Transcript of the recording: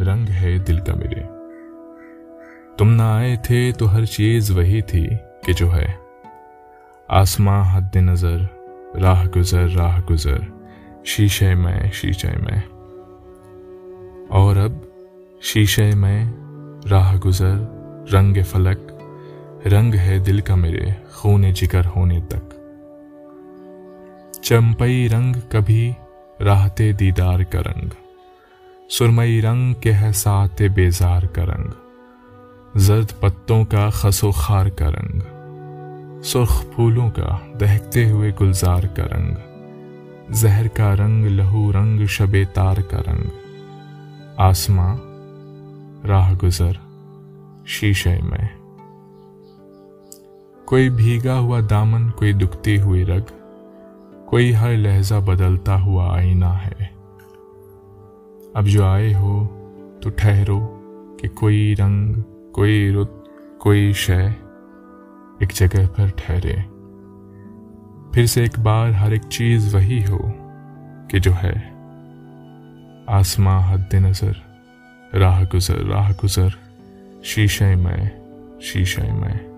رنگ ہے دل کا میرے۔ تم نہ آئے تھے تو ہر چیز وہی تھی کہ جو ہے۔ آسماں حد نظر، راہ گزر راہ گزر۔ شیشے میں شیشے میں۔ اور اب شیشے میں راہ گزر، رنگ فلک۔ رنگ ہے دل کا میرے، خون جگر ہونے تک۔ چمپئی رنگ کبھی راہتے دیدار کا رنگ۔ سرمئی رنگ کے ہے سات بیزار کا رنگ، زرد پتوں کا خس و خار کا رنگ، سرخ پھولوں کا دہکتے ہوئے گلزار کا رنگ، زہر کا رنگ لہو رنگ شب تار کا رنگ۔ آسماں، راہ گزر، شیشے میں۔ کوئی بھیگا ہوا دامن، کوئی دکھتی ہوئی رگ، کوئی ہر لہجہ بدلتا ہوا آئینہ ہے۔ اب جو آئے ہو تو ٹھہرو کہ کوئی رنگ، کوئی رت، کوئی شے ایک جگہ پر ٹھہرے۔ پھر سے ایک بار ہر ایک چیز وہی ہو کہ جو ہے۔ آسماں حد نظر، راہ گزر راہ گزر، شیشے میں شیشے میں۔